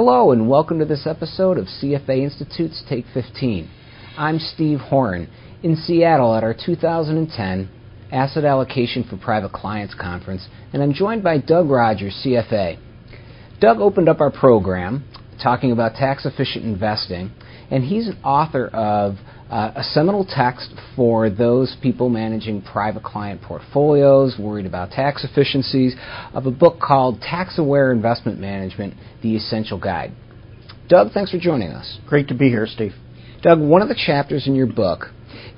Hello, and welcome to this episode of CFA Institute's Take 15. I'm Steve Horan in Seattle at our 2010 Asset Allocation for Private Clients Conference, and I'm joined by Doug Rogers, CFA. Doug opened up our program talking about tax efficient investing, and he's an author of uh, a seminal text for those people managing private client portfolios, worried about tax efficiencies, of a book called Tax Aware Investment Management The Essential Guide. Doug, thanks for joining us. Great to be here, Steve. Doug, one of the chapters in your book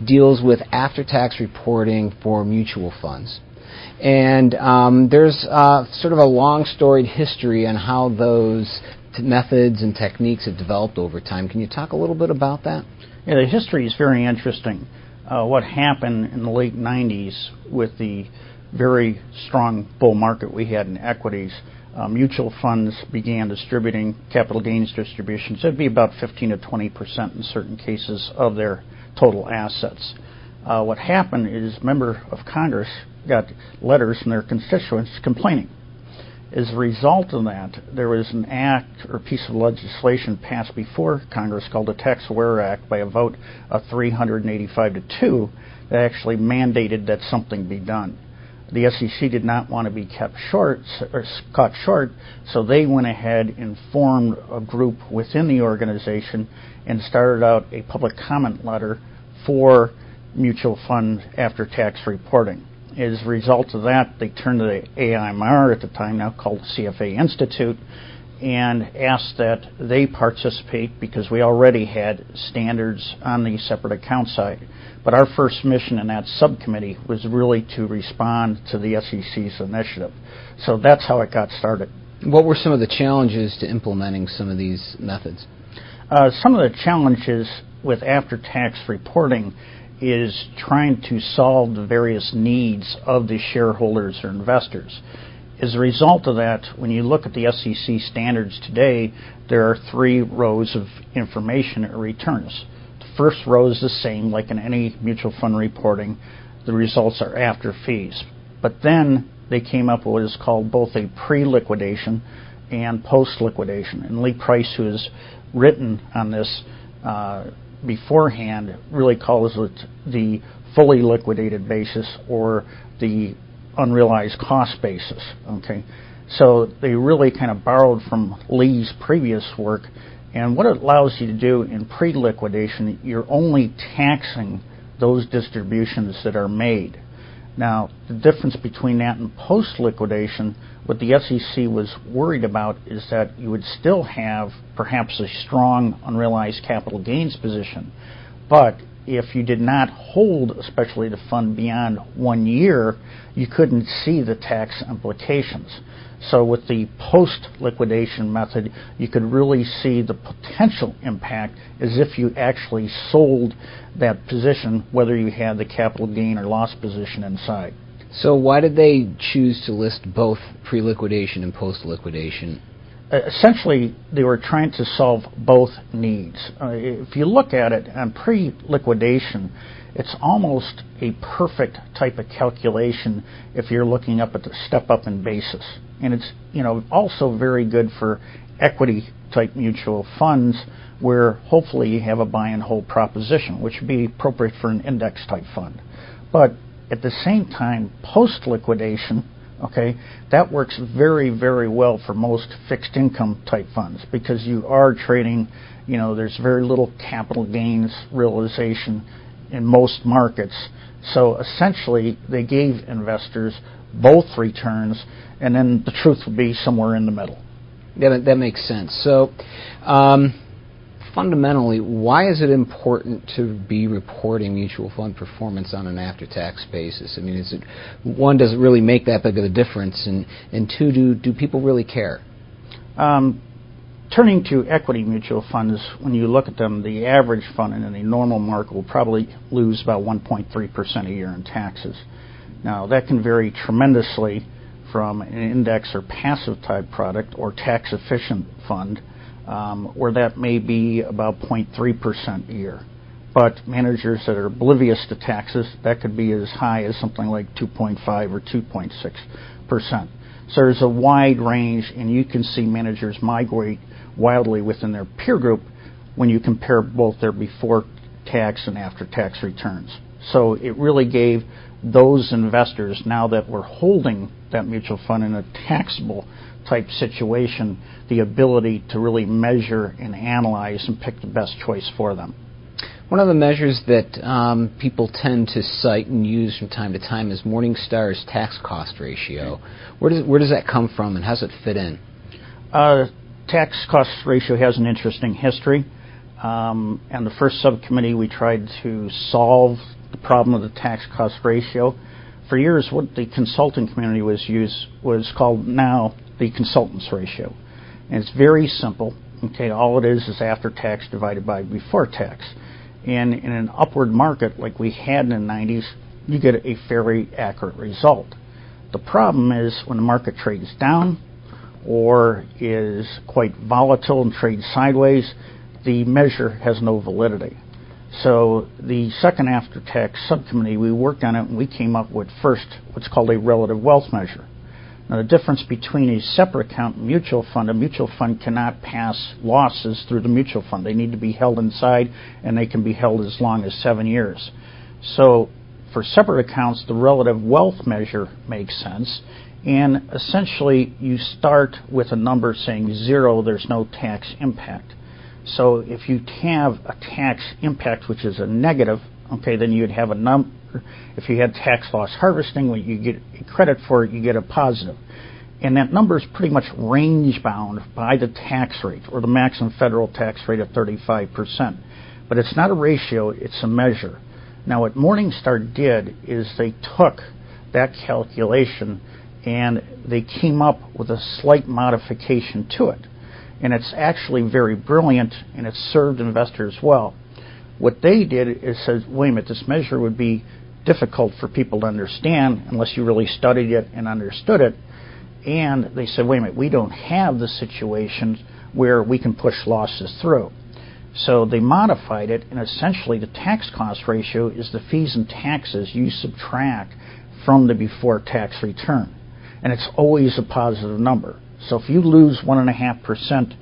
deals with after tax reporting for mutual funds. And um, there's uh, sort of a long storied history on how those t- methods and techniques have developed over time. Can you talk a little bit about that? Yeah, the history is very interesting. Uh, what happened in the late 90s with the very strong bull market we had in equities, uh, mutual funds began distributing capital gains distributions. It'd be about 15 to 20 percent in certain cases of their total assets. Uh, what happened is member of Congress got letters from their constituents complaining as a result of that, there was an act or piece of legislation passed before Congress called the Tax Aware Act by a vote of 385 to 2 that actually mandated that something be done. The SEC did not want to be kept short or caught short, so they went ahead and formed a group within the organization and started out a public comment letter for mutual fund after tax reporting. As a result of that, they turned to the AIMR at the time, now called the CFA Institute, and asked that they participate because we already had standards on the separate account side. But our first mission in that subcommittee was really to respond to the SEC's initiative. So that's how it got started. What were some of the challenges to implementing some of these methods? Uh, some of the challenges with after tax reporting is trying to solve the various needs of the shareholders or investors. As a result of that, when you look at the SEC standards today, there are three rows of information or returns. The first row is the same, like in any mutual fund reporting. The results are after fees. But then they came up with what is called both a pre liquidation and post liquidation. And Lee Price, who has written on this, uh, beforehand really calls it the fully liquidated basis or the unrealized cost basis. Okay, so they really kind of borrowed from Lee's previous work, and what it allows you to do in pre-liquidation, you're only taxing those distributions that are made. Now, the difference between that and post liquidation, what the SEC was worried about is that you would still have perhaps a strong unrealized capital gains position. But if you did not hold especially the fund beyond one year, you couldn't see the tax implications. So with the post-liquidation method, you could really see the potential impact as if you actually sold that position, whether you had the capital gain or loss position inside. So why did they choose to list both pre-liquidation and post-liquidation? Essentially, they were trying to solve both needs. Uh, if you look at it on pre-liquidation, it's almost a perfect type of calculation if you're looking up at the step up in basis. And it's you know also very good for equity type mutual funds where hopefully you have a buy and hold proposition, which would be appropriate for an index type fund. But at the same time, post liquidation, okay, that works very, very well for most fixed income type funds because you are trading, you know, there's very little capital gains realization in most markets. So essentially, they gave investors both returns, and then the truth would be somewhere in the middle. That, that makes sense. So, um, fundamentally, why is it important to be reporting mutual fund performance on an after-tax basis? I mean, is it one does it really make that big of a difference, and and two, do do people really care? Um, turning to equity mutual funds, when you look at them, the average fund in a normal market will probably lose about 1.3% a year in taxes. Now, that can vary tremendously from an index or passive type product or tax efficient fund, Um, where that may be about 0.3% a year. But managers that are oblivious to taxes, that could be as high as something like 2.5 or 2.6%. So there's a wide range, and you can see managers migrate wildly within their peer group when you compare both their before tax and after tax returns. So it really gave those investors, now that we're holding that mutual fund in a taxable type situation, the ability to really measure and analyze and pick the best choice for them. One of the measures that um, people tend to cite and use from time to time is Morningstar's tax cost ratio. Where does where does that come from, and how does it fit in? Uh, tax cost ratio has an interesting history. Um, and the first subcommittee, we tried to solve the problem of the tax cost ratio. For years, what the consulting community was used was called now the consultants ratio, and it's very simple. Okay, all it is is after tax divided by before tax. And in an upward market like we had in the 90s, you get a fairly accurate result. The problem is when the market trades down or is quite volatile and trades sideways, the measure has no validity. So the second after tax subcommittee, we worked on it and we came up with first what's called a relative wealth measure. Now the difference between a separate account and mutual fund, a mutual fund cannot pass losses through the mutual fund. They need to be held inside and they can be held as long as seven years. So for separate accounts, the relative wealth measure makes sense. And essentially, you start with a number saying zero, there's no tax impact. So if you have a tax impact which is a negative, okay, then you'd have a number. If you had tax loss harvesting, when you get credit for it, you get a positive. And that number is pretty much range bound by the tax rate or the maximum federal tax rate of 35%. But it's not a ratio, it's a measure. Now, what Morningstar did is they took that calculation and they came up with a slight modification to it and it's actually very brilliant and it's served investors well. What they did is said, wait a minute, this measure would be difficult for people to understand unless you really studied it and understood it. And they said, wait a minute, we don't have the situation where we can push losses through. So they modified it, and essentially the tax cost ratio is the fees and taxes you subtract from the before tax return. And it's always a positive number. So if you lose 1.5%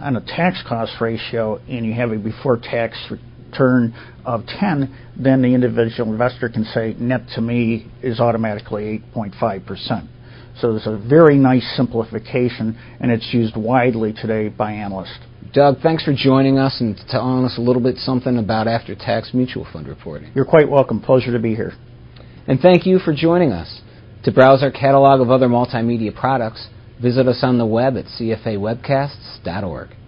on a tax cost ratio and you have a before tax return of 10, then the individual investor can say net to me is automatically 8.5%. So there's a very nice simplification, and it's used widely today by analysts. Doug, thanks for joining us and telling us a little bit something about after tax mutual fund reporting. You're quite welcome. Pleasure to be here. And thank you for joining us. To browse our catalog of other multimedia products, Visit us on the web at cfawebcasts.org.